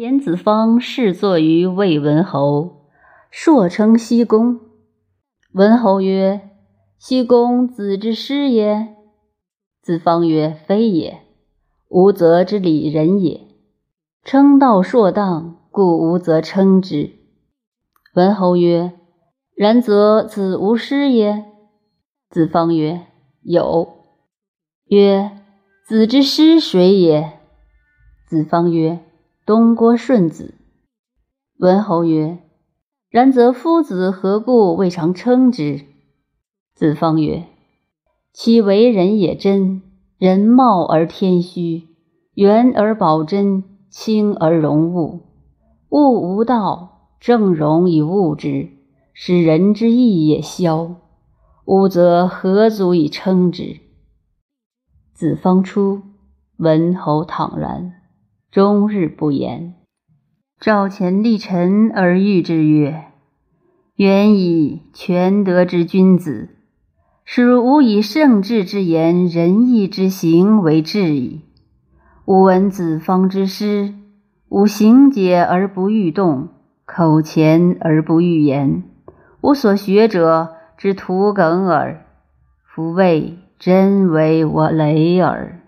田子方侍坐于魏文侯，朔称西公。文侯曰：“西公子之师也。”子方曰：“非也，吾则之礼人也。称道硕当，故吾则称之。”文侯曰：“然则子无师也？”子方曰：“有。”曰：“子之师谁也？”子方曰：东郭顺子，文侯曰：“然则夫子何故未尝称之？”子方曰：“其为人也真，人貌而天虚，圆而保真，轻而容物。物无道，正容以物之，使人之义也消。吾则何足以称之？”子方出，文侯坦然。终日不言。赵钱立臣而喻之曰：“原以全德之君子，使吾以圣智之言、仁义之行为质矣。吾闻子方之师，吾行解而不欲动，口前而不欲言。吾所学者之徒梗耳。夫谓真为我累耳。”